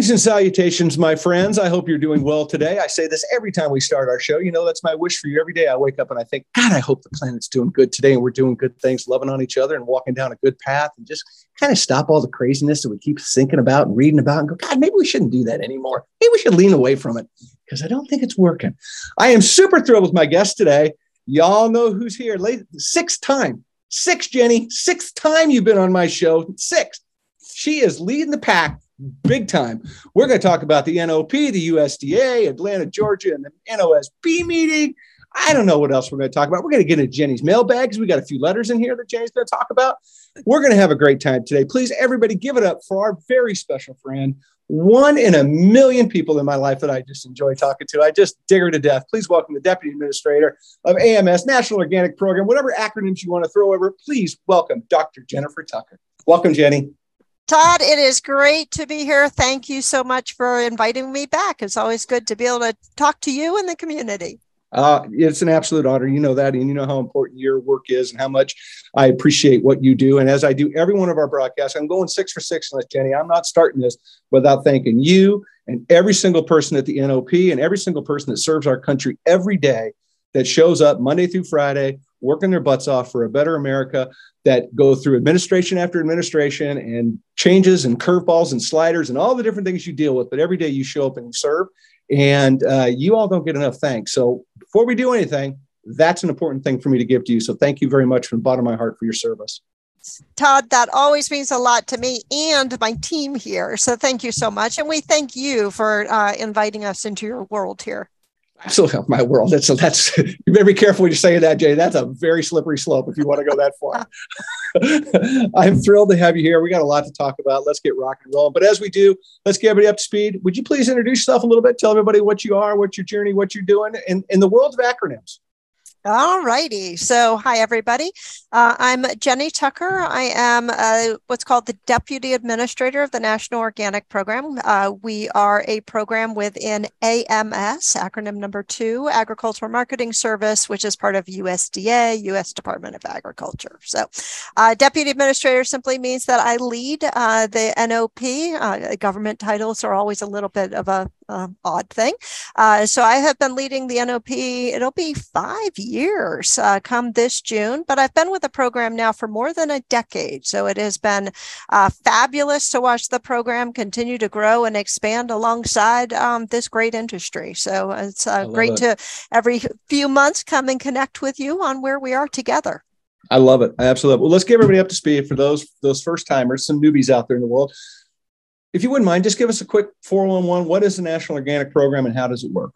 Greetings and salutations, my friends. I hope you're doing well today. I say this every time we start our show. You know, that's my wish for you every day. I wake up and I think, God, I hope the planet's doing good today and we're doing good things, loving on each other and walking down a good path and just kind of stop all the craziness that we keep thinking about and reading about and go, God, maybe we shouldn't do that anymore. Maybe we should lean away from it because I don't think it's working. I am super thrilled with my guest today. Y'all know who's here. Sixth time, six, Jenny, sixth time you've been on my show. Six. She is leading the pack big time. We're going to talk about the NOP, the USDA, Atlanta, Georgia, and the NOSB meeting. I don't know what else we're going to talk about. We're going to get into Jenny's mailbag because We got a few letters in here that Jenny's going to talk about. We're going to have a great time today. Please, everybody, give it up for our very special friend, one in a million people in my life that I just enjoy talking to. I just dig her to death. Please welcome the Deputy Administrator of AMS, National Organic Program, whatever acronyms you want to throw over. Please welcome Dr. Jennifer Tucker. Welcome, Jenny. Todd, it is great to be here. Thank you so much for inviting me back. It's always good to be able to talk to you and the community. Uh, it's an absolute honor. You know that, and you know how important your work is and how much I appreciate what you do. And as I do every one of our broadcasts, I'm going six for six on this, Jenny. I'm not starting this without thanking you and every single person at the NOP and every single person that serves our country every day that shows up Monday through Friday, working their butts off for a better America that go through administration after administration and changes and curveballs and sliders and all the different things you deal with. But every day you show up and you serve, and uh, you all don't get enough thanks. So before we do anything, that's an important thing for me to give to you. So thank you very much from the bottom of my heart for your service. Todd, that always means a lot to me and my team here. So thank you so much. And we thank you for uh, inviting us into your world here absolutely my world. That's that's you better be careful when you say that, Jay. That's a very slippery slope if you want to go that far. I'm thrilled to have you here. We got a lot to talk about. Let's get rock and roll. But as we do, let's get everybody up to speed. Would you please introduce yourself a little bit? Tell everybody what you are, what your journey, what you're doing in, in the world of acronyms. All righty. So, hi, everybody. Uh, I'm Jenny Tucker. I am uh, what's called the Deputy Administrator of the National Organic Program. Uh, we are a program within AMS, acronym number two, Agricultural Marketing Service, which is part of USDA, U.S. Department of Agriculture. So, uh, Deputy Administrator simply means that I lead uh, the NOP. Uh, government titles are always a little bit of a odd thing. so, I have been leading the NOP, it'll be five years uh, come this June, but I've been with the program now for more than a decade. So it has been uh, fabulous to watch the program continue to grow and expand alongside um, this great industry. So it's uh, great it. to every few months come and connect with you on where we are together. I love it. I absolutely. Well, let's get everybody up to speed for those those first timers, some newbies out there in the world. If you wouldn't mind, just give us a quick 411. What is the National Organic Program and how does it work?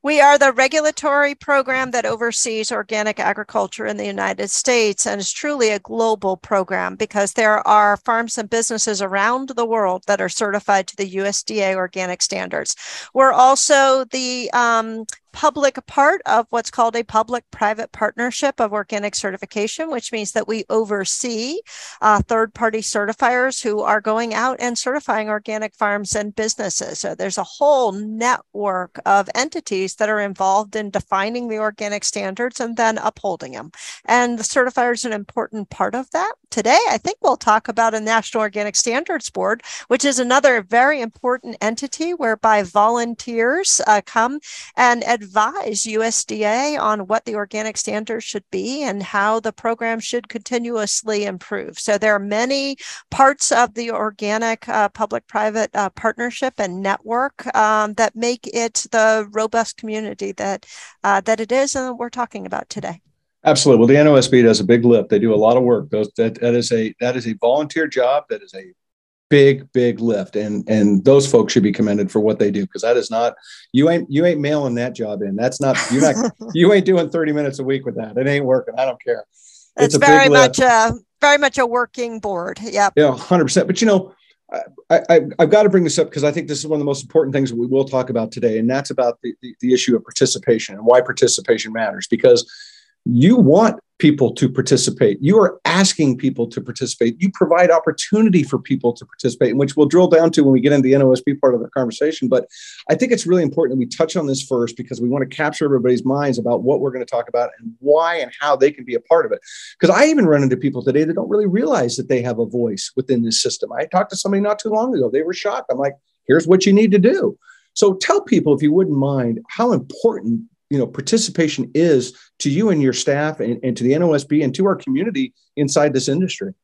We are the regulatory program that oversees organic agriculture in the United States and is truly a global program because there are farms and businesses around the world that are certified to the USDA organic standards. We're also the um, public part of what's called a public private partnership of organic certification, which means that we oversee uh, third party certifiers who are going out and certifying organic farms and businesses. So there's a whole network of entities that are involved in defining the organic standards and then upholding them. And the certifier is an important part of that. Today, I think we'll talk about a National Organic Standards Board, which is another very important entity whereby volunteers uh, come and advise advise USDA on what the organic standards should be and how the program should continuously improve. So there are many parts of the organic uh, public-private uh, partnership and network um, that make it the robust community that uh, that it is and that we're talking about today. Absolutely. Well, the NOSB does a big lift. They do a lot of work. That, that is a that is a volunteer job. That is a big big lift. And and those folks should be commended for what they do because that is not you ain't you ain't mailing that job in. That's not you're not you ain't doing 30 minutes a week with that. It ain't working. I don't care. It's, it's very much a very much a working board. Yeah yeah 100% but you know I, I, have got to bring this up because I think this is one of the most important things we will talk about today, and that's about the, the, the issue of participation and why participation matters. Because you want people to participate. You are asking people to participate. You provide opportunity for people to participate, which we'll drill down to when we get into the NOSB part of the conversation. But I think it's really important that we touch on this first because we want to capture everybody's minds about what we're going to talk about and why and how they can be a part of it. Because I even run into people today that don't really realize that they have a voice within this system. I talked to somebody not too long ago. They were shocked. I'm like, here's what you need to do. So tell people, if you wouldn't mind, how important you know participation is to you and your staff and, and to the NOSB and to our community inside this industry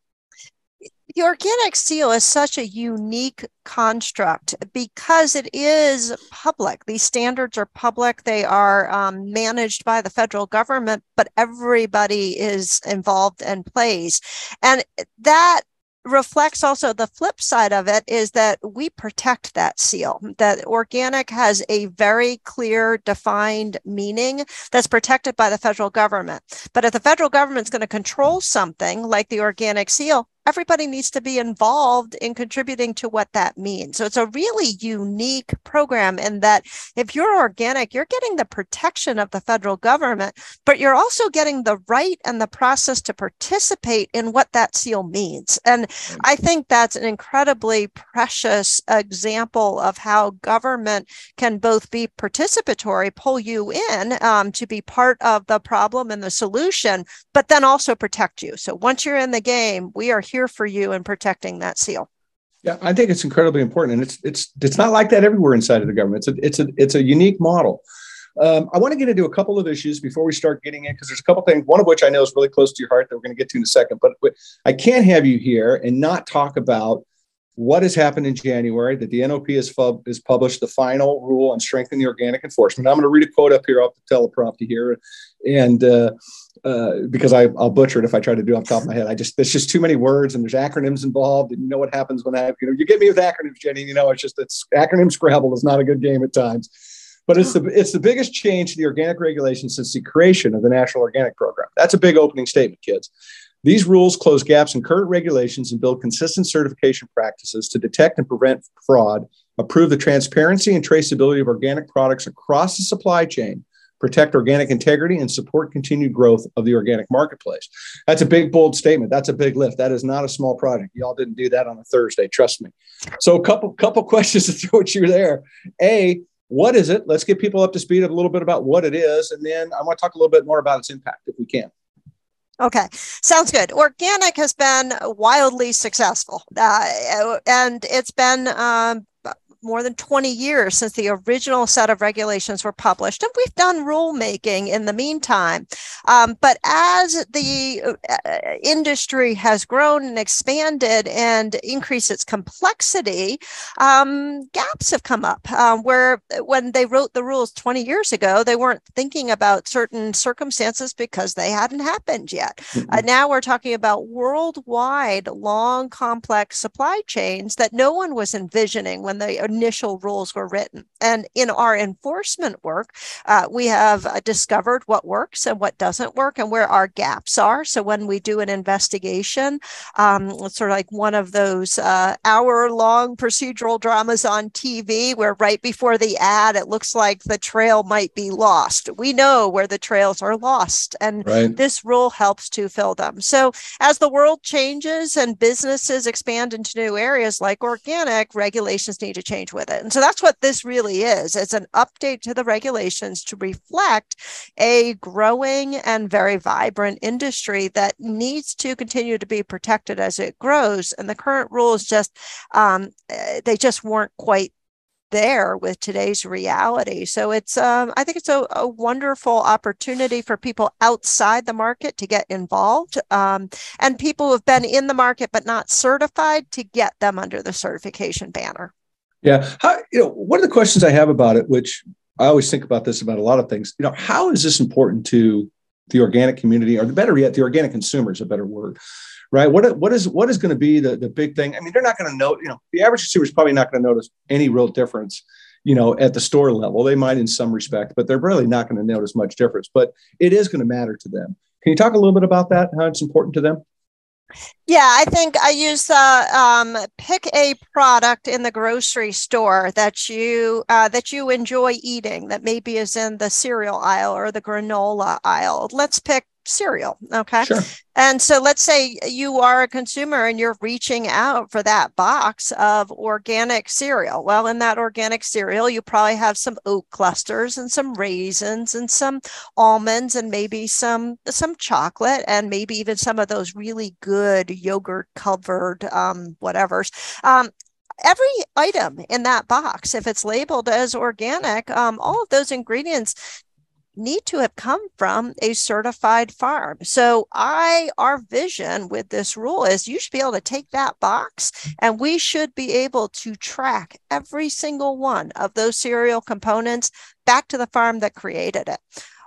the organic seal is such a unique construct because it is public. These standards are public. They are um, managed by the federal government, but everybody is involved and plays. And that reflects also the flip side of it is that we protect that seal that organic has a very clear defined meaning that's protected by the federal government. But if the federal government is going to control something like the organic seal everybody needs to be involved in contributing to what that means. So it's a really unique program in that if you're organic, you're getting the protection of the federal government, but you're also getting the right and the process to participate in what that seal means. And I think that's an incredibly precious example of how government can both be participatory, pull you in um, to be part of the problem and the solution, but then also protect you. So once you're in the game, we are here for you in protecting that seal. Yeah, I think it's incredibly important, and it's it's it's not like that everywhere inside of the government. It's a it's a it's a unique model. Um, I want to get into a couple of issues before we start getting in because there's a couple things. One of which I know is really close to your heart that we're going to get to in a second. But, but I can't have you here and not talk about what has happened in January that the NOP has, fub, has published the final rule on strengthening the organic enforcement. I'm going to read a quote up here off the teleprompter here, and uh, uh, because I, will butcher it if I try to do it off the top of my head. I just there's just too many words and there's acronyms involved, and you know what happens when I you know you get me with acronyms, Jenny. You know it's just it's acronym Scrabble is not a good game at times. But it's the it's the biggest change to the organic regulation since the creation of the National Organic Program. That's a big opening statement, kids. These rules close gaps in current regulations and build consistent certification practices to detect and prevent fraud, improve the transparency and traceability of organic products across the supply chain, protect organic integrity, and support continued growth of the organic marketplace. That's a big, bold statement. That's a big lift. That is not a small project. Y'all didn't do that on a Thursday, trust me. So, a couple couple questions to throw at you there. A, what is it? Let's get people up to speed a little bit about what it is, and then I want to talk a little bit more about its impact if we can. Okay, sounds good. Organic has been wildly successful, uh, and it's been um, more than 20 years since the original set of regulations were published, and we've done rulemaking in the meantime. Um, but as the uh, industry has grown and expanded and increased its complexity, um, gaps have come up um, where when they wrote the rules 20 years ago, they weren't thinking about certain circumstances because they hadn't happened yet. Mm-hmm. Uh, now we're talking about worldwide, long, complex supply chains that no one was envisioning when they initial rules were written. And in our enforcement work, uh, we have uh, discovered what works and what doesn't work and where our gaps are. So when we do an investigation, um, it's sort of like one of those uh, hour long procedural dramas on TV where right before the ad, it looks like the trail might be lost. We know where the trails are lost, and right. this rule helps to fill them. So as the world changes and businesses expand into new areas like organic, regulations need to change change with it. And so that's what this really is. It's an update to the regulations to reflect a growing and very vibrant industry that needs to continue to be protected as it grows. And the current rules just, um, eh, they just weren't quite there with today's reality. So it's, um, I think it's a, a, wonderful opportunity for people outside the market to get involved um, and people who have been in the market but not certified to get them under the certification banner. Yeah. How, you know, one of the questions I have about it, which I always think about this about a lot of things, you know, how is this important to the organic community or the better yet, the organic consumer is a better word, right? What, what is, what is going to be the, the big thing? I mean, they're not going to know, you know, the average consumer is probably not going to notice any real difference, you know, at the store level. They might in some respect, but they're really not going to notice much difference, but it is going to matter to them. Can you talk a little bit about that, how it's important to them? Yeah, I think I use uh, um, pick a product in the grocery store that you uh, that you enjoy eating that maybe is in the cereal aisle or the granola aisle. Let's pick cereal. Okay. Sure. And so let's say you are a consumer and you're reaching out for that box of organic cereal. Well, in that organic cereal, you probably have some oat clusters and some raisins and some almonds and maybe some some chocolate and maybe even some of those really good yogurt covered um, whatever's. Um, every item in that box, if it's labeled as organic, um, all of those ingredients need to have come from a certified farm. So I our vision with this rule is you should be able to take that box and we should be able to track every single one of those cereal components back to the farm that created it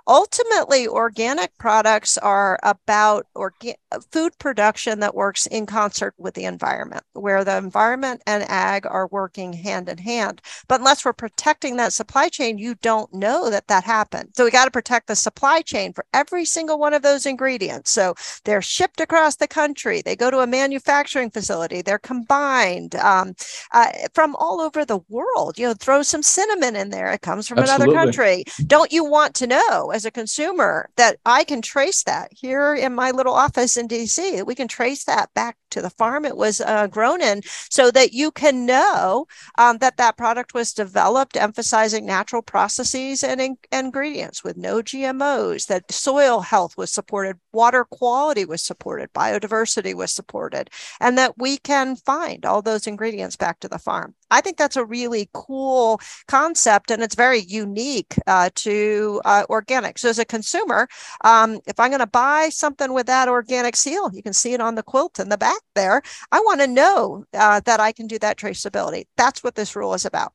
ultimately organic products are about orga- food production that works in concert with the environment where the environment and ag are working hand in hand. But unless we're protecting that supply chain you don't know that that happened. So we got to protect the supply chain for every single one of those ingredients. So they're shipped across the country. They go to a manufacturing facility. They're combined um, uh, from all over the world. You know throw some cinnamon in there. It comes from Absolutely. another country. Don't you want to know as a consumer that I can trace that here in my little office in DC. We can trace that back to the farm it was uh, grown in so that you can know um, that that product was developed emphasizing natural processes and in- ingredients with no GMOs, that soil health was supported, water quality was supported, biodiversity was supported, and that we can find all those ingredients back to the farm. I think that's a really cool concept and it's very unique uh, to uh, organic. So, as a consumer, um, if I'm going to buy something with that organic seal, you can see it on the quilt in the back there. I want to know uh, that I can do that traceability. That's what this rule is about.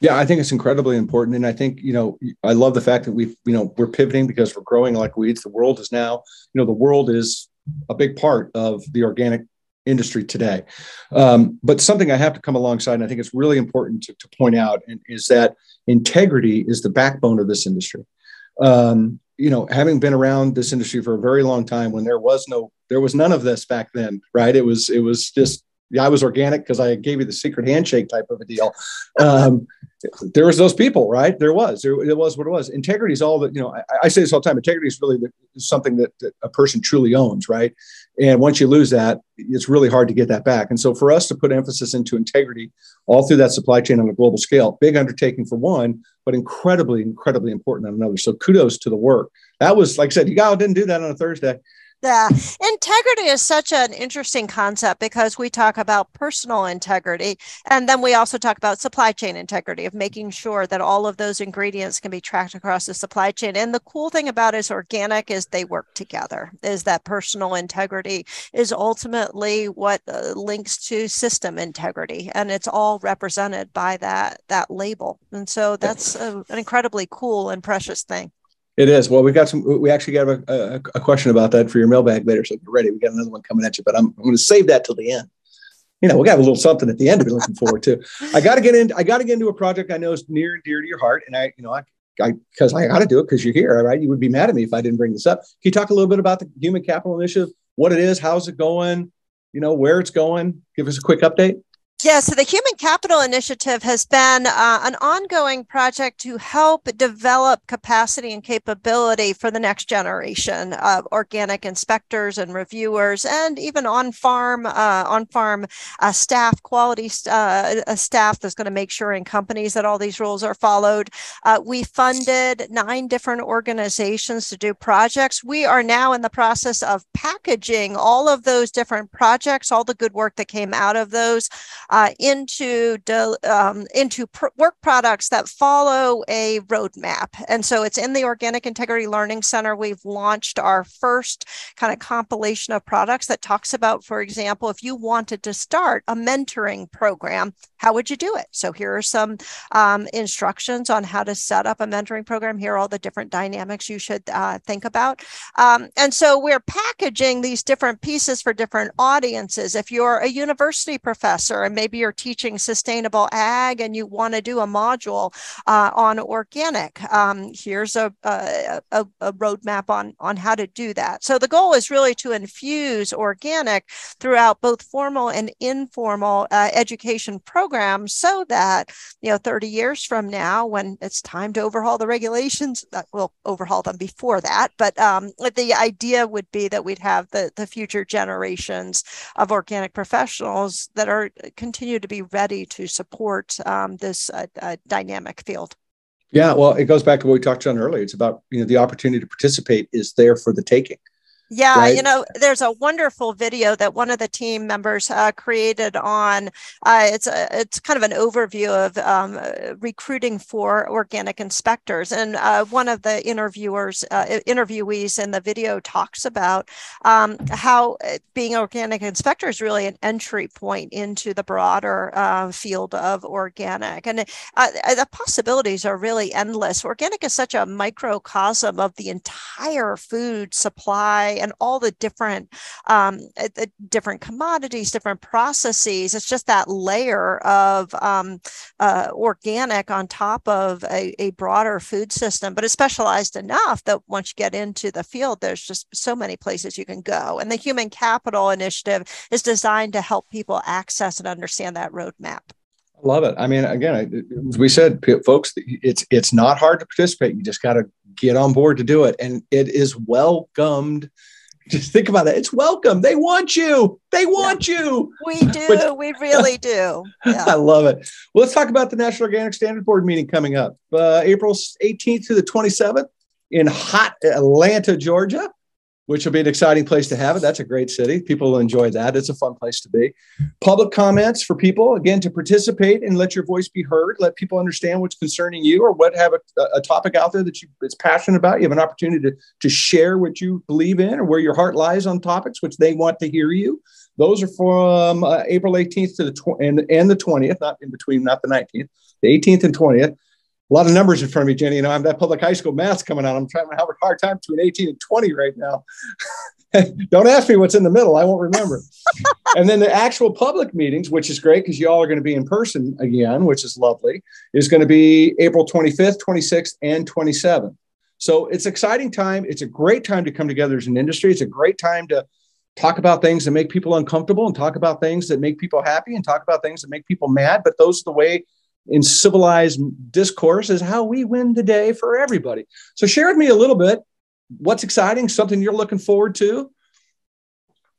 Yeah, I think it's incredibly important, and I think you know I love the fact that we've you know we're pivoting because we're growing like weeds. The world is now you know the world is a big part of the organic industry today. Um, but something I have to come alongside, and I think it's really important to, to point out, is that integrity is the backbone of this industry. Um, you know, having been around this industry for a very long time, when there was no, there was none of this back then, right? It was, it was just yeah, I was organic because I gave you the secret handshake type of a deal. Um, there was those people, right? There was, there, it was what it was. Integrity is all that, you know, I, I say this all the time. Integrity is really the, something that, that, a person truly owns, right? And once you lose that, it's really hard to get that back. And so for us to put emphasis into integrity all through that supply chain on a global scale, big undertaking for one, but incredibly, incredibly important on another. So kudos to the work. That was, like I said, you guys didn't do that on a Thursday. Yeah. Integrity is such an interesting concept because we talk about personal integrity and then we also talk about supply chain integrity of making sure that all of those ingredients can be tracked across the supply chain. And the cool thing about is organic is they work together. Is that personal integrity is ultimately what uh, links to system integrity and it's all represented by that that label. And so that's a, an incredibly cool and precious thing. It is. Well, we got some. We actually got a, a, a, question about that for your mailbag later, so get ready. We got another one coming at you, but I'm, I'm going to save that till the end. You know, we got a little something at the end to be looking forward to. I got to get in. I got to get into a project I know is near and dear to your heart, and I, you know, I, I because I, got to do it because you're here, right? You would be mad at me if I didn't bring this up. Can you talk a little bit about the Human Capital Initiative? What it is, how's it going? You know, where it's going? Give us a quick update. Yeah, so the Human Capital Initiative has been uh, an ongoing project to help develop capacity and capability for the next generation of organic inspectors and reviewers, and even on-farm uh, on-farm uh, staff, quality uh, staff that's going to make sure in companies that all these rules are followed. Uh, we funded nine different organizations to do projects. We are now in the process of packaging all of those different projects, all the good work that came out of those uh, into um, into pr- work products that follow a roadmap. And so it's in the Organic Integrity Learning Center. We've launched our first kind of compilation of products that talks about, for example, if you wanted to start a mentoring program, how would you do it? So here are some um, instructions on how to set up a mentoring program. Here are all the different dynamics you should uh, think about. Um, and so we're packaging these different pieces for different audiences. If you're a university professor and maybe you're teaching sustainable ag and you want to do a module uh, on organic, um, here's a, a, a, roadmap on, on how to do that. So the goal is really to infuse organic throughout both formal and informal uh, education programs so that, you know, 30 years from now, when it's time to overhaul the regulations, that we'll overhaul them before that. But um, the idea would be that we'd have the, the future generations of organic professionals that are continue to be ready to support um, this uh, uh, dynamic field. Yeah, well, it goes back to what we talked on earlier. It's about you know the opportunity to participate is there for the taking. Yeah, right? you know, there's a wonderful video that one of the team members uh, created on. Uh, it's a, it's kind of an overview of um, recruiting for organic inspectors, and uh, one of the interviewers uh, interviewees in the video talks about um, how uh, being organic inspector is really an entry point into the broader uh, field of organic, and the possibilities are really endless. Organic is such a microcosm of the entire food supply and all the different um, uh, the different commodities, different processes. It's just that layer of um, uh, organic on top of a, a broader food system, but it's specialized enough that once you get into the field, there's just so many places you can go. And the Human Capital Initiative is designed to help people access and understand that roadmap. I love it. I mean, again, as we said, folks, it's it's not hard to participate. You just got to get on board to do it, and it is welcomed just think about that. It's welcome. They want you. They want yeah. you. We do. we really do. Yeah. I love it. Well, let's talk about the National Organic Standard Board meeting coming up uh, April 18th to the 27th in hot Atlanta, Georgia which will be an exciting place to have it. That's a great city. People will enjoy that. It's a fun place to be. Public comments for people, again, to participate and let your voice be heard. Let people understand what's concerning you or what have a, a topic out there that you is passionate about. You have an opportunity to, to share what you believe in or where your heart lies on topics which they want to hear you. Those are from uh, April 18th to the tw- and, and the 20th, not in between, not the 19th, the 18th and 20th a lot of numbers in front of me, Jenny. You know, I'm that public high school math's coming out. I'm trying to have a hard time between 18 and 20 right now. Don't ask me what's in the middle. I won't remember. and then the actual public meetings, which is great because you all are going to be in person again, which is lovely, is going to be April 25th, 26th, and 27th. So it's exciting time. It's a great time to come together as an industry. It's a great time to talk about things that make people uncomfortable and talk about things that make people happy and talk about things that make people mad. But those are the way in civilized discourse is how we win the day for everybody. So share with me a little bit what's exciting, something you're looking forward to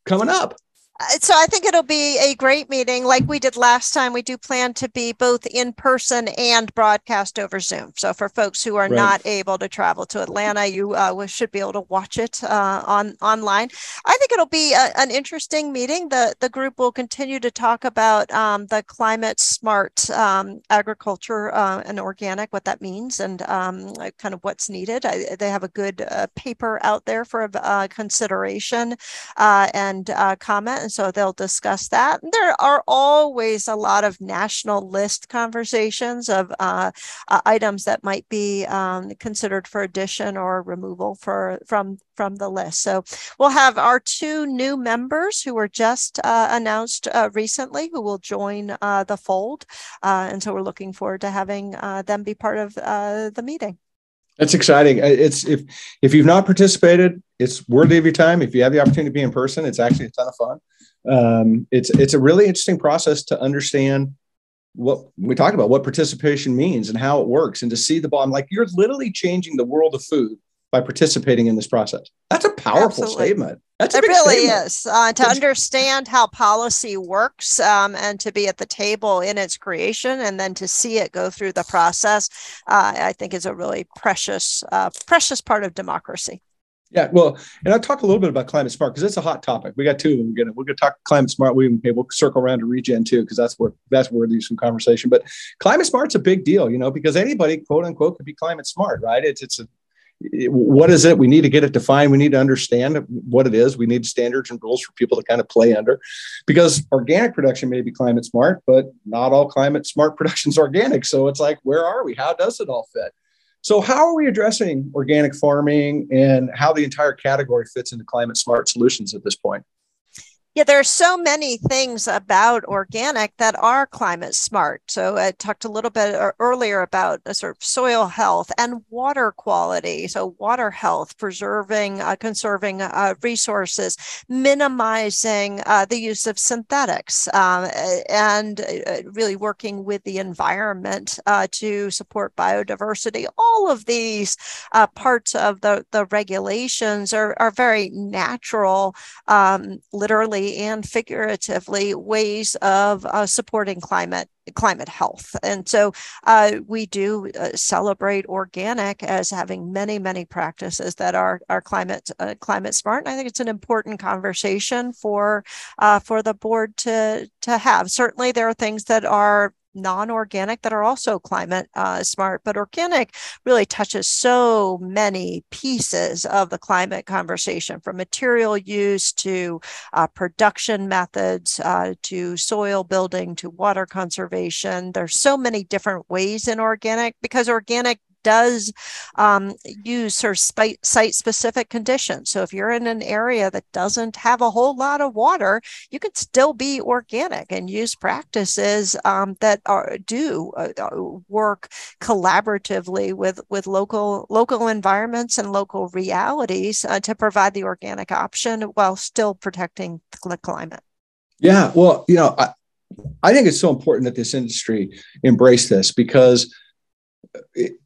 coming up. Uh, so I think it'll be a great meeting like we did last time. We do plan to be both in person and broadcast over Zoom. So for folks who are right. not able to travel to Atlanta, you uh, should be able to watch it uh, on online. I think it'll be a, an interesting meeting. The the group will continue to talk about um, the climate smart um, agriculture uh, and organic, what that means, and um, kind of what's needed. I, they have a good uh, paper out there for uh, consideration and comment and so they'll discuss that. And there are always a lot of national list conversations of uh, uh, items that might be um, considered for addition or removal for from from the list. So we'll have our two new members who were just uh, announced uh, recently who will join uh, the fold. Uh, and so we're looking forward to having them be part of the meeting. That's exciting. It's if if you've not participated, it's worthy of your time. If you have the opportunity to be in person, it's actually a ton of fun. Um, it's it's a really interesting process to understand what we talked about, what participation means and how it works, and to see the bottom. Like you're literally changing the world of food by participating in this process. That's a powerful Absolutely. statement. That's it really statement. is uh, to understand how policy works um, and to be at the table in its creation and then to see it go through the process. Uh, I think is a really precious, uh, precious part of democracy. Yeah, well, and I'll talk a little bit about climate smart because it's a hot topic. We got two of them. We're gonna we're gonna talk climate smart. We okay, we'll circle around to regen too because that's where that's where there's some conversation. But climate smart's a big deal, you know, because anybody quote unquote could be climate smart, right? It's it's a what is it? We need to get it defined. We need to understand what it is. We need standards and rules for people to kind of play under because organic production may be climate smart, but not all climate smart production is organic. So it's like, where are we? How does it all fit? So, how are we addressing organic farming and how the entire category fits into climate smart solutions at this point? Yeah, there are so many things about organic that are climate smart. So I talked a little bit earlier about a sort of soil health and water quality. So water health, preserving, uh, conserving uh, resources, minimizing uh, the use of synthetics, um, and uh, really working with the environment uh, to support biodiversity. All of these uh, parts of the, the regulations are, are very natural, um, literally and figuratively ways of uh, supporting climate climate health. And so uh, we do uh, celebrate organic as having many, many practices that are, are climate uh, climate smart. And I think it's an important conversation for uh, for the board to to have. Certainly, there are things that are non-organic that are also climate uh, smart but organic really touches so many pieces of the climate conversation from material use to uh, production methods uh, to soil building to water conservation. There's so many different ways in organic because organic does um, use of site specific conditions. So if you're in an area that doesn't have a whole lot of water, you can still be organic and use practices um, that are, do uh, uh, work collaboratively with with local local environments and local realities uh, to provide the organic option while still protecting the climate. Yeah, well, you know, I, I think it's so important that this industry embrace this because it,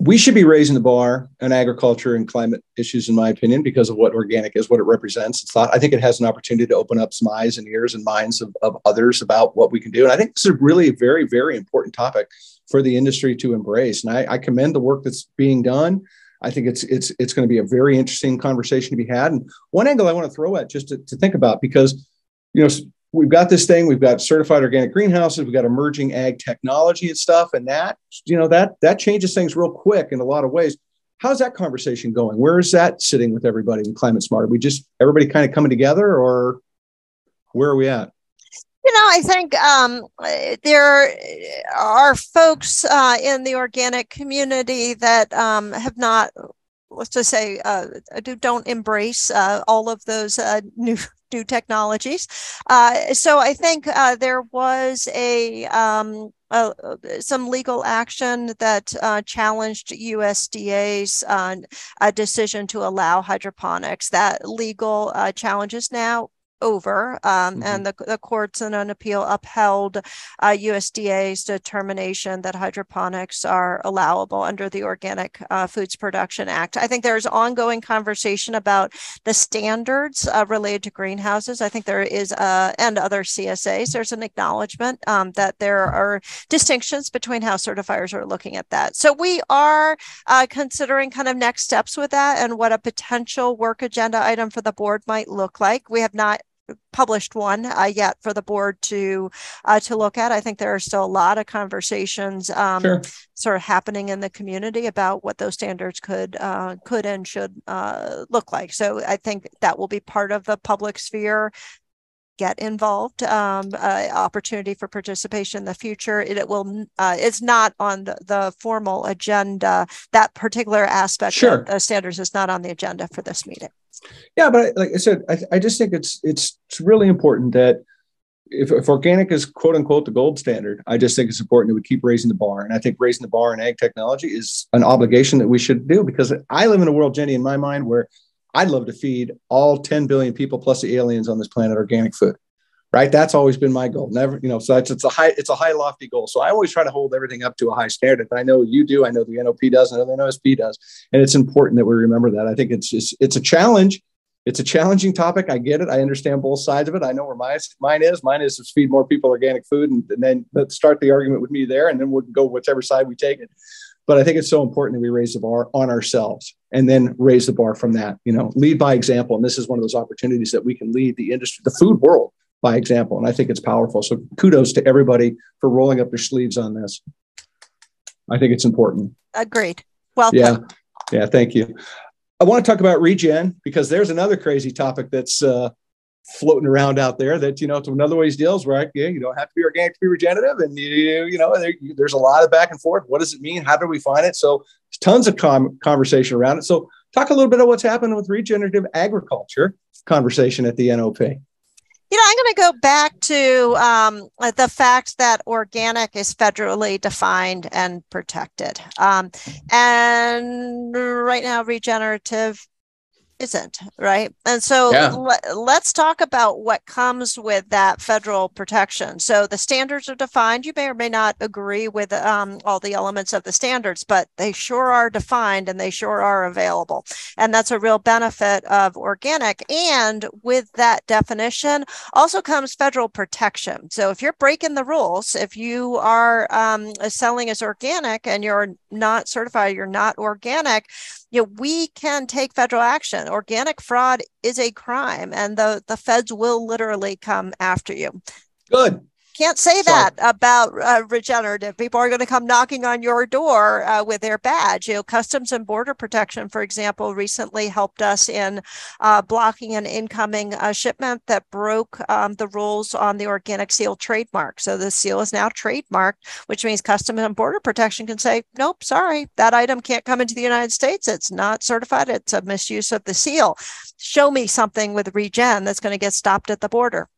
we should be raising the bar on agriculture and climate issues, in my opinion, because of what organic is, what it represents. It's not, I think it has an opportunity to open up some eyes and ears and minds of, of others about what we can do. And I think this is really a very, very important topic for the industry to embrace. And I, I commend the work that's being done. I think it's it's it's going to be a very interesting conversation to be had. And one angle I want to throw at just to, to think about because you know we've got this thing we've got certified organic greenhouses we've got emerging ag technology and stuff and that you know that that changes things real quick in a lot of ways. How's that conversation going? Where is that sitting with everybody in climate smart? Are we just everybody kind of coming together or where are we at? You know, I think um, there are folks uh, in the organic community that um, have not, let's just say, uh, don't embrace uh, all of those uh, new new technologies. Uh, so I think uh, there was a um, uh, some legal action that uh, challenged USDA's uh, decision to allow hydroponics. That legal uh, challenge is now over, um, mm-hmm. and the, the courts in an appeal upheld uh, USDA's determination that hydroponics are allowable under the Organic uh, Foods Production Act. I think there's ongoing conversation about the standards uh, related to greenhouses. I think there is, uh, and other CSAs, there's an acknowledgement um, that there are distinctions between how certifiers are looking at that. So we are uh, considering kind of next steps with that and what a potential work agenda item for the board might look like. We have not published one uh, yet for the board to uh, to look at. I think there are still a lot of conversations um, sure. sort of happening in the community about what those standards could uh, could and should uh, look like. So I think that will be part of the public sphere get involved um, uh, opportunity for participation in the future it, it will uh, it's not on the, the, formal agenda that particular aspect sure. of the standards is not on the agenda for this meeting yeah, but like I said, I, I just think it's it's it's really important that if, if organic is quote unquote the gold standard, I just think it's important that we keep raising the bar. And I think raising the bar in ag technology is an obligation that we should do because I live in a world, Jenny, in my mind, where I'd love to feed all 10 billion people plus the aliens on this planet organic food right? That's always been my goal. Never, you know, so it's, it's a high, it's a high lofty goal. So I always try to hold everything up to a high standard. I know you do. I know the NOP does. I know the NOSB does. And it's important that we remember that. I think it's just, it's a challenge. It's a challenging topic. I get it. I understand both sides of it. I know where my mine is. Mine is to feed more people organic food, and, and then let's start the argument with me there, and then we'll go whichever side we take it. But I think it's so important that we raise the bar on ourselves and then raise the bar from that. You know, lead by example, and this is one of those opportunities that we can lead the industry, the food world, by example. And I think it's powerful. So kudos to everybody for rolling up their sleeves on this. I think it's important. Agreed. Well, yeah, yeah. Thank you. I want to talk about regen because there's another crazy topic that's uh, floating around out there that you know it's another these deals where yeah, you don't have to be organic to be regenerative, and you you know there, there's a lot of back and forth. What does it mean? How do we find it? So tons of com- conversation around it. So talk a little bit of what's happening with regenerative agriculture conversation at the NOP. You know, I'm going to go back to um, the fact that organic is federally defined and protected. Um, and right now, regenerative isn't right? And so yeah. let's talk about what comes with that federal protection. So the standards are defined. You may or may not agree with um, all the elements of the standards but they sure are defined and they sure are available. And that's a real benefit of organic. And with that definition also comes federal protection. So if you're breaking the rules if you are um, selling as organic and you're not certified you're not organic you know, we can take federal action. Organic fraud is a crime, and the, the feds will literally come after you. Good. Can't say that about uh, regenerative. People are going to come knocking on your door uh, with their badge. You know, Customs and Border Protection, for example, recently helped us in uh, blocking an incoming uh, shipment that broke um, the rules on the organic seal trademark. So the seal is now trademarked, which means Customs and Border Protection can say, nope, sorry, that item can't come into the United States. It's not certified. It's a misuse of the seal. Show me something with regen that's going to get stopped at the border.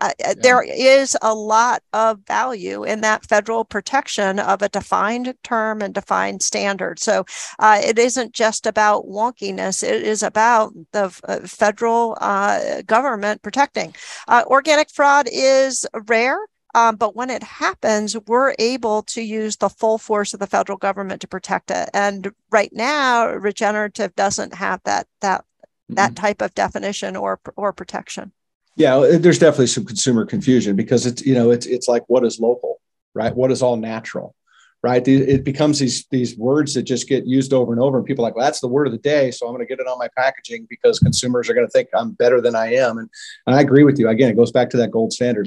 Uh, yeah. There is a lot of value in that federal protection of a defined term and defined standard. So uh, it isn't just about wonkiness, it is about the uh, federal uh, government protecting. Uh, organic fraud is rare. Um, but when it happens, we're able to use the full force of the federal government to protect it. And right now, regenerative doesn't have that that mm-hmm. that type of definition or or protection. Yeah, there's definitely some consumer confusion because it's you know it's it's like what is local, right? What is all natural, right? It becomes these these words that just get used over and over, and people like, well, that's the word of the day, so I'm going to get it on my packaging because consumers are going to think I'm better than I am, and, and I agree with you. Again, it goes back to that gold standard,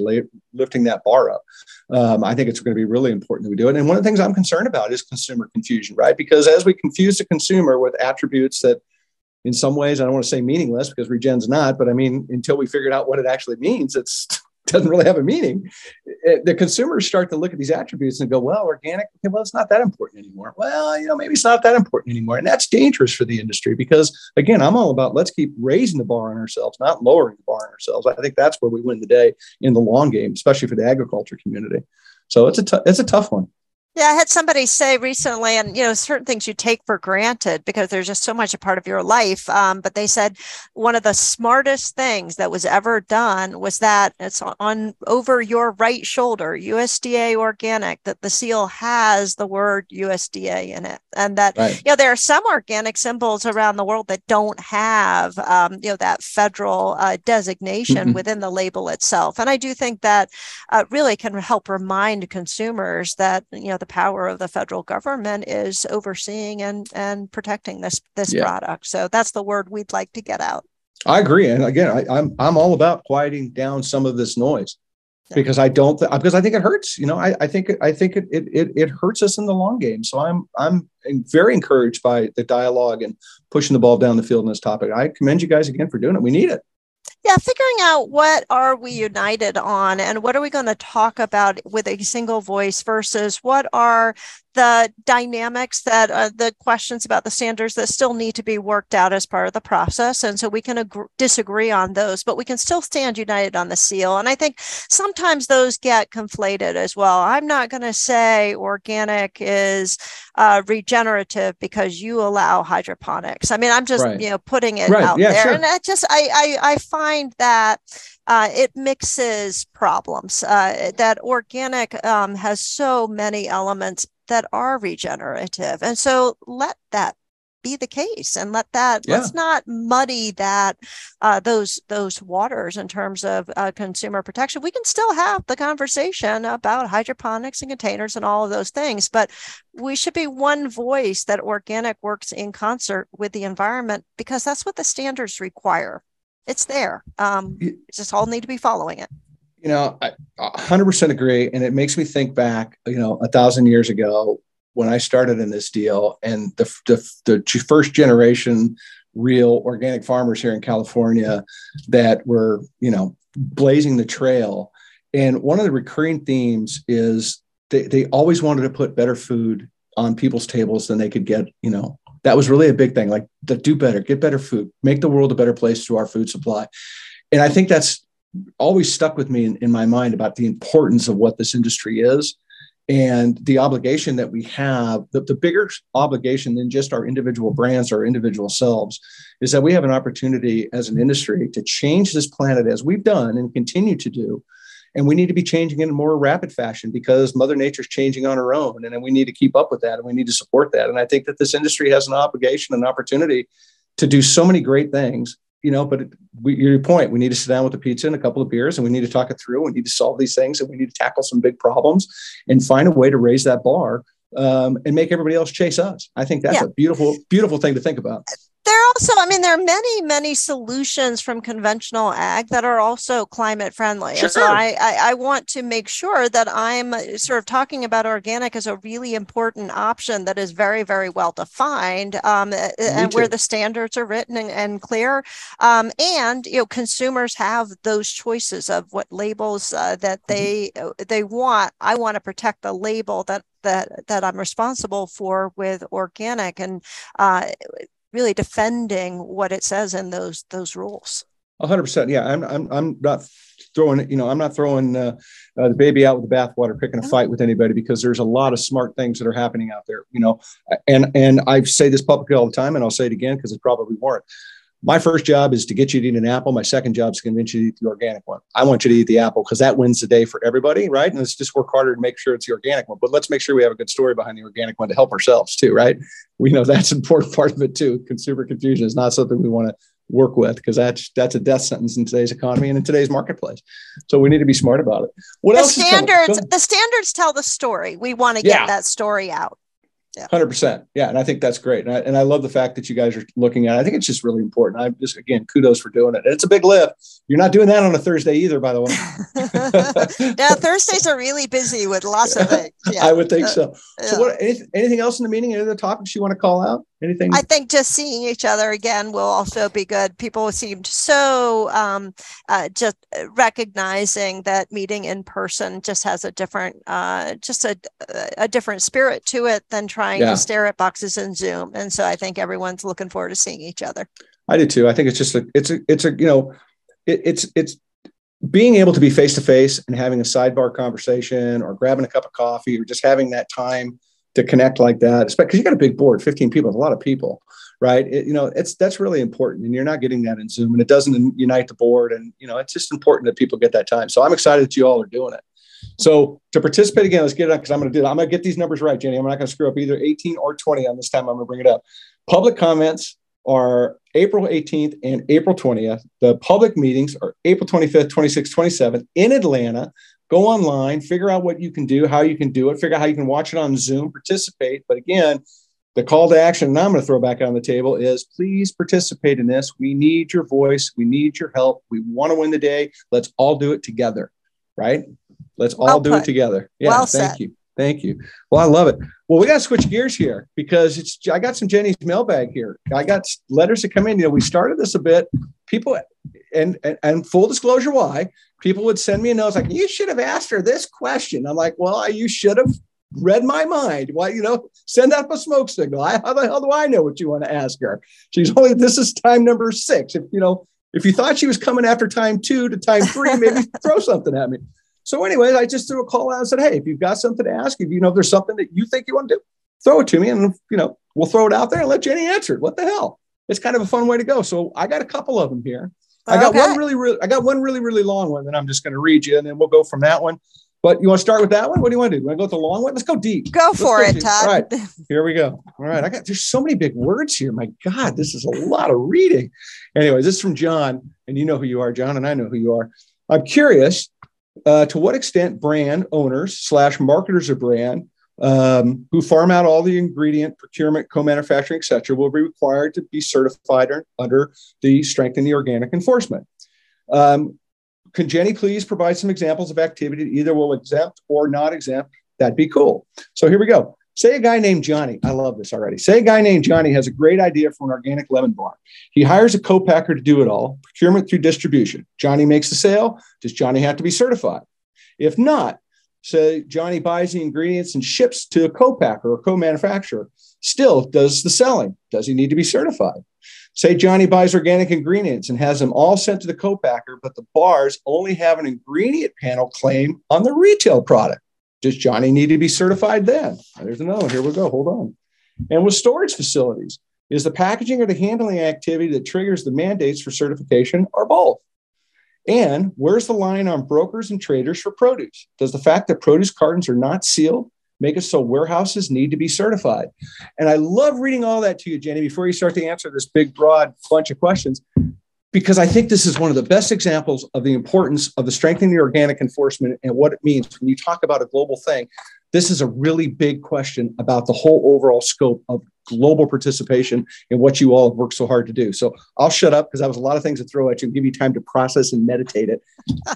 lifting that bar up. Um, I think it's going to be really important that we do it. And one of the things I'm concerned about is consumer confusion, right? Because as we confuse the consumer with attributes that in some ways, I don't want to say meaningless because regen's not, but I mean, until we figured out what it actually means, it doesn't really have a meaning. It, the consumers start to look at these attributes and go, well, organic, okay, well, it's not that important anymore. Well, you know, maybe it's not that important anymore. And that's dangerous for the industry because, again, I'm all about let's keep raising the bar on ourselves, not lowering the bar on ourselves. I think that's where we win the day in the long game, especially for the agriculture community. So it's a, t- it's a tough one. Yeah, I had somebody say recently, and you know, certain things you take for granted because there's just so much a part of your life. Um, but they said one of the smartest things that was ever done was that it's on over your right shoulder, USDA organic, that the seal has the word USDA in it, and that right. you know there are some organic symbols around the world that don't have um, you know that federal uh, designation mm-hmm. within the label itself. And I do think that uh, really can help remind consumers that you know the power of the federal government is overseeing and and protecting this this yeah. product. So that's the word we'd like to get out. I agree, and again, I, am I'm, I'm all about quieting down some of this noise yeah. because I don't th- because I think it hurts. You know, I, I think I think it, it it hurts us in the long game. So I'm I'm very encouraged by the dialogue and pushing the ball down the field in this topic. I commend you guys again for doing it. We need it yeah figuring out what are we united on and what are we going to talk about with a single voice versus what are the dynamics that uh, the questions about the standards that still need to be worked out as part of the process. And so we can ag- disagree on those, but we can still stand united on the seal. And I think sometimes those get conflated as well. I'm not going to say organic is uh, regenerative because you allow hydroponics. I mean, I'm just, right. you know, putting it right. out yeah, there. Sure. And I just, I, I, I find that uh, it mixes problems. Uh, that organic um, has so many elements that are regenerative. And so let that be the case and let that yeah. let's not muddy that uh, those those waters in terms of uh, consumer protection we can still have the conversation about hydroponics and containers and all of those things but we should be one voice that organic works in concert with the environment because that's what the standards require it's there um, just all need to be following it you know, I 100% agree. And it makes me think back, you know, a thousand years ago when I started in this deal and the, the, the first generation real organic farmers here in California that were, you know, blazing the trail. And one of the recurring themes is they, they always wanted to put better food on people's tables than they could get, you know, that was really a big thing. Like, do better, get better food, make the world a better place through our food supply. And I think that's always stuck with me in, in my mind about the importance of what this industry is and the obligation that we have the, the bigger obligation than just our individual brands or individual selves is that we have an opportunity as an industry to change this planet as we've done and continue to do and we need to be changing in a more rapid fashion because mother nature's changing on her own and we need to keep up with that and we need to support that. And i think that this industry has an obligation an opportunity to do so many great things you know but we, your point we need to sit down with a pizza and a couple of beers and we need to talk it through we need to solve these things and we need to tackle some big problems and find a way to raise that bar um, and make everybody else chase us. I think that's yeah. a beautiful beautiful thing to think about also, I mean, there are many, many solutions from conventional ag that are also climate friendly. Sure. So I, I, I, want to make sure that I'm sort of talking about organic as a really important option that is very, very well defined um, and where the standards are written and, and clear. Um, and, you know, consumers have those choices of what labels uh, that mm-hmm. they, mm-hmm. they want. I want to protect the label that that that I'm responsible for with organic and uh, really defending what it says in those those rules. hundred percent. Yeah, I'm, I'm, I'm not throwing, you know, I'm not throwing uh, uh, the baby out with the bathwater, picking a fight with anybody because there's a lot of smart things that are happening out there, you know, and, and I say this publicly all the time and I'll say it again because it probably won't my first job is to get you to eat an apple. My second job is to convince you to eat the organic one. I want you to eat the apple because that wins the day for everybody, right? And let's just work harder to make sure it's the organic one. But let's make sure we have a good story behind the organic one to help ourselves too, right? We know that's an important part of it too. Consumer confusion is not something we want to work with because that's that's a death sentence in today's economy and in today's marketplace. So we need to be smart about it. What the else? Standards. The standards tell the story. We want to get yeah. that story out. Hundred percent. Yeah. And I think that's great. And I, and I love the fact that you guys are looking at it. I think it's just really important. I just, again, kudos for doing it. It's a big lift. You're not doing that on a Thursday either, by the way. now, Thursdays are really busy with lots of things. Yeah. I would think so. Uh, so what, anything, anything else in the meeting? Any other topics you want to call out? Anything? I think just seeing each other again will also be good. People seemed so um, uh, just recognizing that meeting in person just has a different, uh, just a, a different spirit to it than trying yeah. to stare at boxes in Zoom. And so I think everyone's looking forward to seeing each other. I do too. I think it's just a, it's a, it's a, you know, it, it's, it's, being able to be face to face and having a sidebar conversation or grabbing a cup of coffee or just having that time to connect like that, because you got a big board, 15 people, a lot of people, right? It, you know, it's that's really important, and you're not getting that in Zoom, and it doesn't unite the board, and you know, it's just important that people get that time. So I'm excited that you all are doing it. So to participate again, let's get it because I'm going to do that. I'm going to get these numbers right, Jenny. I'm not going to screw up either 18 or 20 on this time. I'm going to bring it up. Public comments are April 18th and April 20th. The public meetings are April 25th, 26th, 27th in Atlanta go online, figure out what you can do, how you can do it, figure out how you can watch it on Zoom, participate. But again, the call to action, and I'm going to throw back on the table is please participate in this. We need your voice. We need your help. We want to win the day. Let's all do it together, right? Let's all well do it together. Yeah, well thank said. you. Thank you. Well, I love it. Well, we got to switch gears here because it's. I got some Jenny's mailbag here. I got letters that come in. You know, we started this a bit. People, and and, and full disclosure, why people would send me a note like, "You should have asked her this question." I'm like, "Well, I, you should have read my mind. Why, you know, send up a smoke signal. I, how the hell do I know what you want to ask her? She's only. This is time number six. If you know, if you thought she was coming after time two to time three, maybe throw something at me." So, anyways, I just threw a call out and said, "Hey, if you've got something to ask, if you know if there's something that you think you want to do, throw it to me, and you know we'll throw it out there and let Jenny answer it. What the hell? It's kind of a fun way to go. So I got a couple of them here. I got okay. one really, really, I got one really, really long one that I'm just going to read you, and then we'll go from that one. But you want to start with that one? What do you want to do? You want to go with the long one? Let's go deep. Go Let's for go it, deep. Todd. All right, here we go. All right, I got there's so many big words here. My God, this is a lot of reading. Anyways, this is from John, and you know who you are, John, and I know who you are. I'm curious uh, to what extent brand owners slash marketers of brand um, who farm out all the ingredient procurement, co-manufacturing, et cetera, will be required to be certified under the strengthening the organic enforcement. Um, can Jenny please provide some examples of activity that either will exempt or not exempt? That'd be cool. So here we go. Say a guy named Johnny, I love this already. Say a guy named Johnny has a great idea for an organic lemon bar. He hires a co-packer to do it all, procurement through distribution. Johnny makes the sale. Does Johnny have to be certified? If not, say Johnny buys the ingredients and ships to a co-packer or co-manufacturer. Still does the selling. Does he need to be certified? Say Johnny buys organic ingredients and has them all sent to the co-packer, but the bars only have an ingredient panel claim on the retail product. Does Johnny need to be certified then? There's another one. Here we go. Hold on. And with storage facilities, is the packaging or the handling activity that triggers the mandates for certification or both? And where's the line on brokers and traders for produce? Does the fact that produce cartons are not sealed make it so warehouses need to be certified? And I love reading all that to you, Jenny, before you start to answer this big, broad bunch of questions, because I think this is one of the best examples of the importance of the strengthening the organic enforcement and what it means when you talk about a global thing. This is a really big question about the whole overall scope of global participation in what you all have worked so hard to do. So I'll shut up because that was a lot of things to throw at you and give you time to process and meditate it.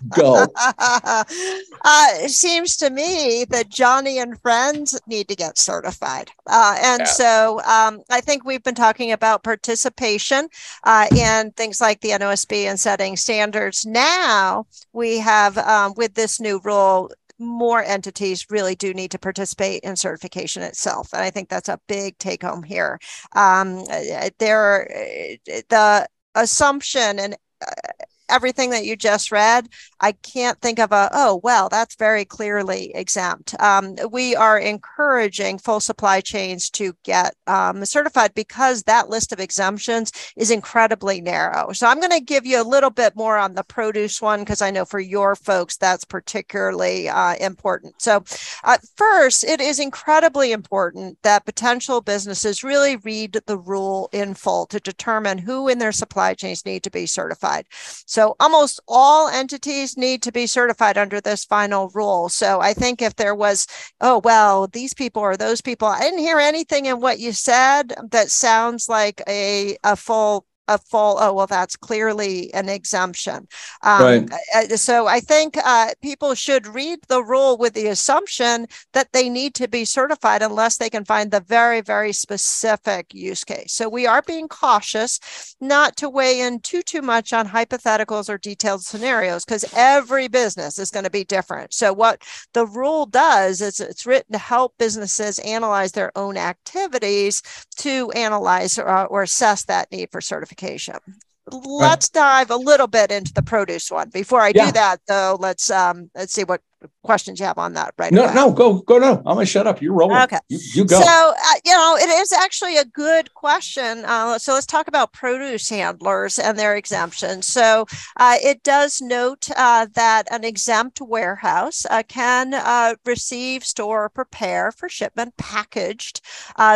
Go. uh, it seems to me that Johnny and friends need to get certified. Uh, and yeah. so um, I think we've been talking about participation uh, and things like the NOSB and setting standards. Now we have, um, with this new rule, more entities really do need to participate in certification itself. And I think that's a big take home here. Um, uh, there, uh, the assumption and uh, everything that you just read, I can't think of a, oh, well, that's very clearly exempt. Um, we are encouraging full supply chains to get um, certified because that list of exemptions is incredibly narrow. So I'm going to give you a little bit more on the produce one because I know for your folks that's particularly uh, important. So, uh, first, it is incredibly important that potential businesses really read the rule in full to determine who in their supply chains need to be certified. So so almost all entities need to be certified under this final rule. So I think if there was, oh, well, these people or those people, I didn't hear anything in what you said that sounds like a, a full a full oh well that's clearly an exemption. Um, right. Uh, so i think uh, people should read the rule with the assumption that they need to be certified unless they can find the very very specific use case. So we are being cautious not to weigh in too too much on hypotheticals or detailed scenarios because every business is going to be different. So what the rule does is it's written to help businesses analyze their own activities to analyze or, or assess that need for certification Let's dive a little bit into the produce one. Before I yeah. do that, though, let's um, let's see what questions you have on that right no away. no go go no. I'm gonna shut up. You're rolling. Okay. You, you go. So uh, you know it is actually a good question. Uh, so let's talk about produce handlers and their exemptions so uh, it does note uh, that an exempt warehouse uh, can uh, receive store or prepare for shipment packaged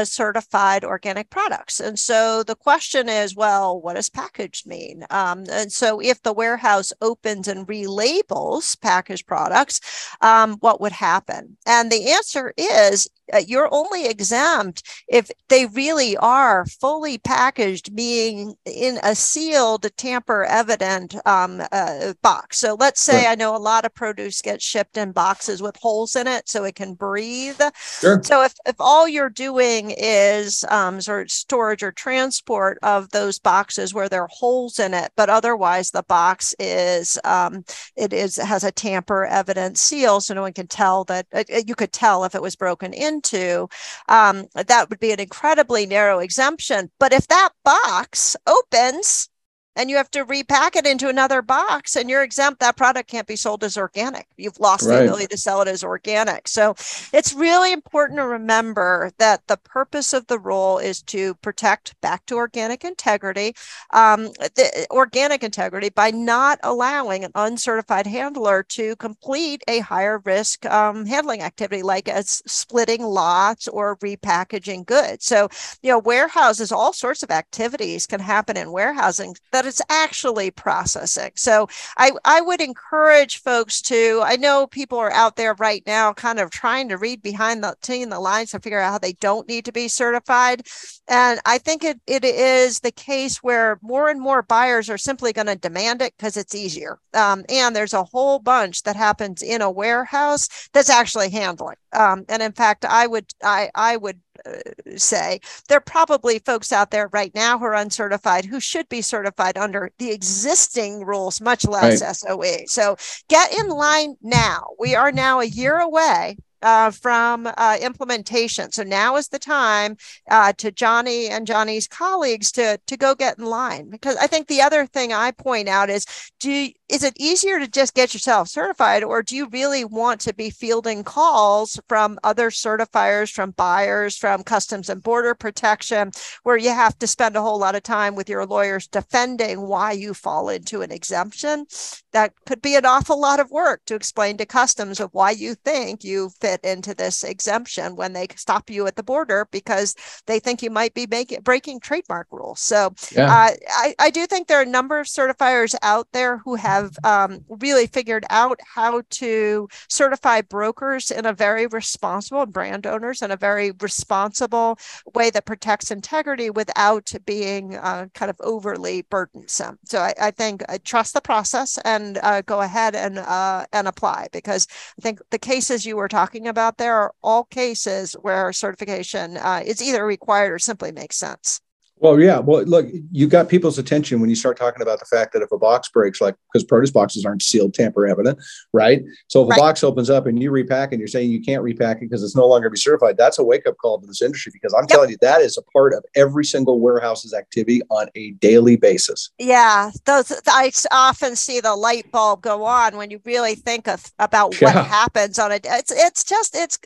certified organic products. And so the question is well what does packaged mean? Um, and so if the warehouse opens and relabels packaged products um, what would happen? And the answer is you're only exempt if they really are fully packaged, being in a sealed, tamper evident um, uh, box. So let's say right. I know a lot of produce gets shipped in boxes with holes in it so it can breathe. Sure. So if, if all you're doing is um, sort of storage or transport of those boxes where there are holes in it, but otherwise the box is um, it is has a tamper evident seal, so no one can tell that uh, you could tell if it was broken in into, um, that would be an incredibly narrow exemption. But if that box opens and you have to repack it into another box and you're exempt. That product can't be sold as organic. You've lost right. the ability to sell it as organic. So it's really important to remember that the purpose of the rule is to protect back to organic integrity um, the organic integrity by not allowing an uncertified handler to complete a higher risk um, handling activity like as splitting lots or repackaging goods. So you know warehouses all sorts of activities can happen in warehousing that but it's actually processing. So I, I would encourage folks to, I know people are out there right now kind of trying to read behind the the lines to figure out how they don't need to be certified. And I think it, it is the case where more and more buyers are simply going to demand it because it's easier. Um, and there's a whole bunch that happens in a warehouse that's actually handling. Um, and in fact, I would I I would Uh, say there are probably folks out there right now who are uncertified who should be certified under the existing rules, much less right. SOE. So get in line now. We are now a year away uh, from uh, implementation. So now is the time uh, to Johnny and Johnny's colleagues to to go get in line. Because I think the other thing I point out is, do is it easier to just get yourself certified, or do you really want to be fielding calls from other certifiers, from buyers, from Customs and Border Protection, where you have to spend a whole lot of time with your lawyers defending why you fall into an exemption? That could be an awful lot of work to explain to Customs of why you think you fit into this exemption when they stop you at the border because they think you might be making breaking trademark rules. So yeah. uh, I, I do think there are a number of certifiers out there who have um, really figured out how to certify brokers in a very responsible brand owners in a very responsible way that protects integrity without being uh, kind of overly burdensome. So I, I think I uh, trust the process and uh, go ahead and uh, and apply because I think the cases you were talking about there are all cases where certification uh, is either required or simply makes sense. Well, yeah. Well, look, you got people's attention when you start talking about the fact that if a box breaks, like because produce boxes aren't sealed, tamper evident, right? So if right. a box opens up and you repack and you're saying you can't repack it because it's no longer be certified, that's a wake up call to this industry because I'm yep. telling you that is a part of every single warehouse's activity on a daily basis. Yeah, those I often see the light bulb go on when you really think of about yeah. what happens on it. It's it's just it's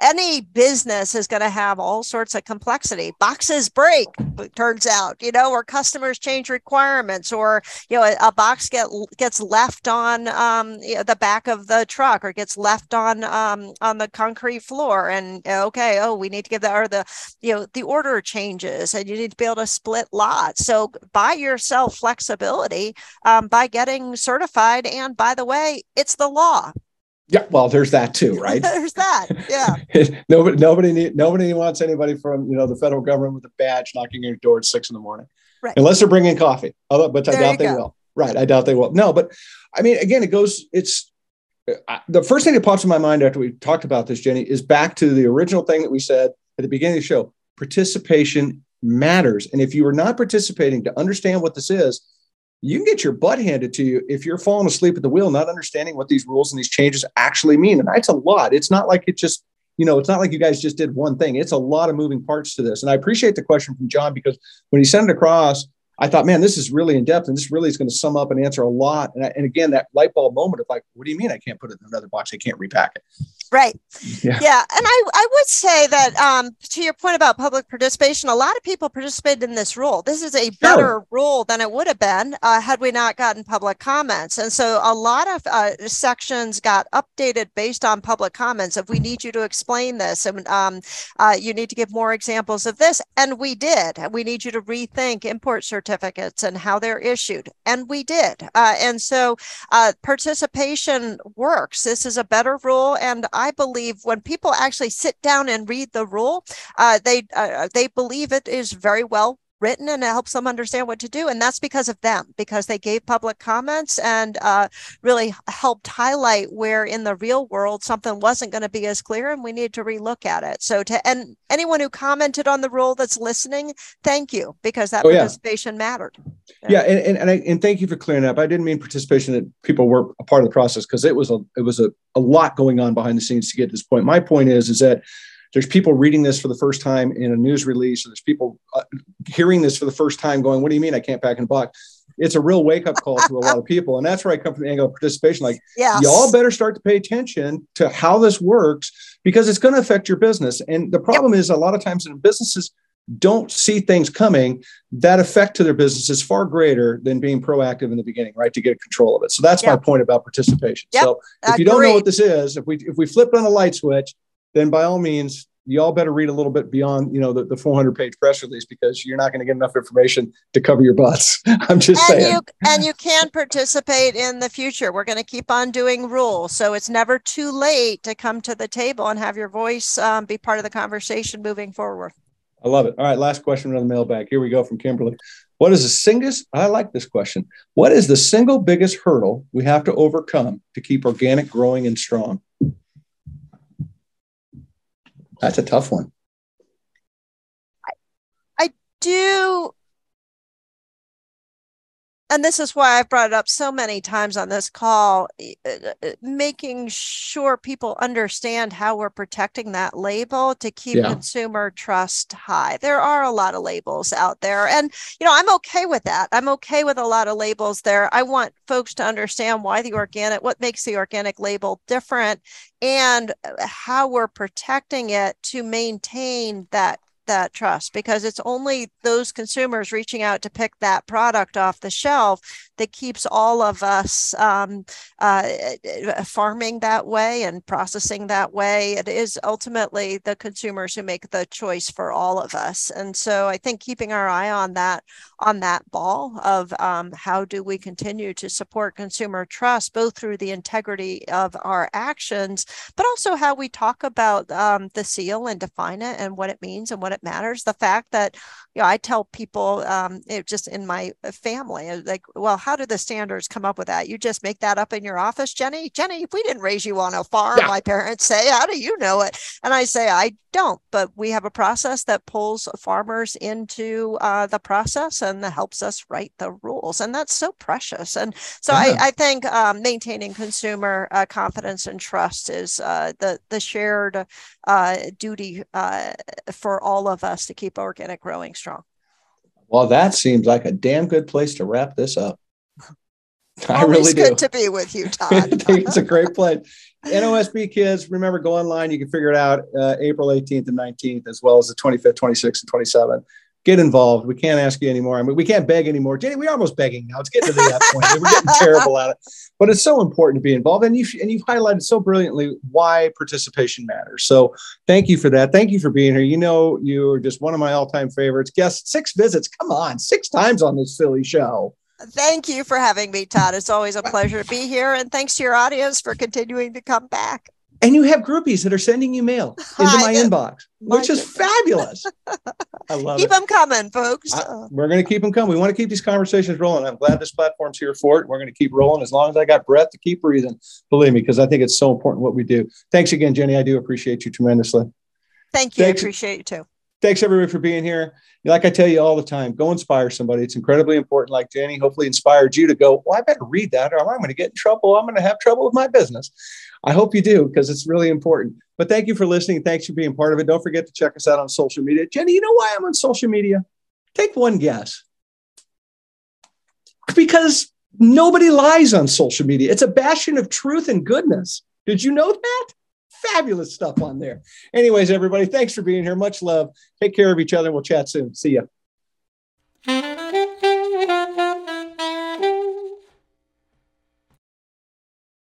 any business is going to have all sorts of complexity. Boxes break, turns out, you know, or customers change requirements, or you know, a, a box get gets left on um, you know, the back of the truck, or gets left on um, on the concrete floor, and okay, oh, we need to give that, or the you know, the order changes, and you need to be able to split lots. So buy yourself flexibility um, by getting certified, and by the way, it's the law. Yeah, well, there's that too, right? there's that. Yeah. nobody, nobody, need, nobody wants anybody from you know the federal government with a badge knocking on your door at six in the morning, right. unless they're bringing coffee. Although, but I doubt they go. will. Right, I doubt they will. No, but I mean, again, it goes. It's uh, the first thing that pops in my mind after we talked about this, Jenny, is back to the original thing that we said at the beginning of the show. Participation matters, and if you are not participating to understand what this is, you can get your butt handed to you if you're falling asleep at the wheel, not understanding what these rules and these changes actually mean. And that's a lot. It's not like it just, you know, it's not like you guys just did one thing. It's a lot of moving parts to this. And I appreciate the question from John because when he sent it across, I thought, man, this is really in depth, and this really is going to sum up and answer a lot. And, I, and again, that light bulb moment of like, what do you mean I can't put it in another box? I can't repack it. Right. Yeah. yeah. And I, I would say that um, to your point about public participation, a lot of people participated in this rule. This is a better sure. rule than it would have been uh, had we not gotten public comments. And so a lot of uh, sections got updated based on public comments of we need you to explain this and um, uh, you need to give more examples of this. And we did. We need you to rethink import certificates and how they're issued. And we did. Uh, and so uh, participation works. This is a better rule. And I believe when people actually sit down and read the rule, uh, they uh, they believe it is very well written and it helps them understand what to do. And that's because of them, because they gave public comments and uh, really helped highlight where in the real world something wasn't going to be as clear and we need to relook at it. So to and anyone who commented on the rule that's listening, thank you because that oh, participation yeah. mattered. Yeah, and and and, I, and, thank you for clearing up. I didn't mean participation that people were a part of the process because it was a it was a, a lot going on behind the scenes to get to this point. My point is is that there's people reading this for the first time in a news release, or there's people uh, hearing this for the first time going, What do you mean I can't pack in a box? It's a real wake up call to a lot of people. And that's where I come from the angle of participation. Like, yes. y'all better start to pay attention to how this works because it's going to affect your business. And the problem yep. is, a lot of times in businesses, don't see things coming, that effect to their business is far greater than being proactive in the beginning, right? To get control of it. So that's yep. my point about participation. Yep. So if you don't know what this is, if we if we flip on a light switch, then by all means, you all better read a little bit beyond, you know, the, the 400 page press release because you're not going to get enough information to cover your butts. I'm just and saying. You, and you can participate in the future. We're going to keep on doing rules. So it's never too late to come to the table and have your voice um, be part of the conversation moving forward. I love it. All right. Last question from the mailbag. Here we go from Kimberly. What is the single, I like this question. What is the single biggest hurdle we have to overcome to keep organic growing and strong? That's a tough one. I, I do. And this is why I've brought it up so many times on this call, making sure people understand how we're protecting that label to keep yeah. consumer trust high. There are a lot of labels out there, and you know I'm okay with that. I'm okay with a lot of labels there. I want folks to understand why the organic, what makes the organic label different, and uh, how we're protecting it to maintain that that trust because it's only those consumers reaching out to pick that product off the shelf that keeps all of us um, uh, uh, farming that way and processing that way. It is ultimately the consumers who make the choice for all of us. And so I think keeping our eye on that on that ball of um, how do we continue to support consumer trust, both through the integrity of our actions, but also how we talk about um, the seal and define it and what it means and what it matters. The fact that you know I tell people um, it just in my family uh, like, well, how do the standards come up with that? You just make that up in your office, Jenny. Jenny, we didn't raise you on a farm. Yeah. My parents say, how do you know it? And I say, I don't, but we have a process that pulls farmers into uh, the process and helps us write the rules. And that's so precious. And so yeah. I, I, think um, maintaining consumer uh, confidence and trust is uh, the, the shared uh, duty uh, for all of us to keep organic growing strong. Well, that seems like a damn good place to wrap this up. I Always really good to be with you, Todd. I think it's a great plan. NOSB kids, remember, go online. You can figure it out uh, April 18th and 19th, as well as the 25th, 26th, and 27th. Get involved. We can't ask you anymore. I mean, we can't beg anymore. Jenny, we're almost begging now. It's getting to that point. We're getting terrible at it. But it's so important to be involved. And you've, and you've highlighted so brilliantly why participation matters. So thank you for that. Thank you for being here. You know, you're just one of my all time favorites. Guest six visits. Come on, six times on this silly show. Thank you for having me, Todd. It's always a pleasure to be here. And thanks to your audience for continuing to come back. And you have groupies that are sending you mail into my inbox, which is fabulous. I love keep it. Keep them coming, folks. I, we're going to keep them coming. We want to keep these conversations rolling. I'm glad this platform's here for it. We're going to keep rolling as long as I got breath to keep breathing. Believe me, because I think it's so important what we do. Thanks again, Jenny. I do appreciate you tremendously. Thank you. Thanks. I appreciate you too. Thanks everybody for being here like I tell you all the time, go inspire somebody. It's incredibly important. Like Jenny, hopefully inspired you to go, well, I better read that or I'm going to get in trouble. I'm going to have trouble with my business. I hope you do because it's really important. But thank you for listening. Thanks for being part of it. Don't forget to check us out on social media. Jenny, you know why I'm on social media? Take one guess. Because nobody lies on social media. It's a bastion of truth and goodness. Did you know that? Fabulous stuff on there. Anyways, everybody, thanks for being here. Much love. Take care of each other. We'll chat soon. See ya.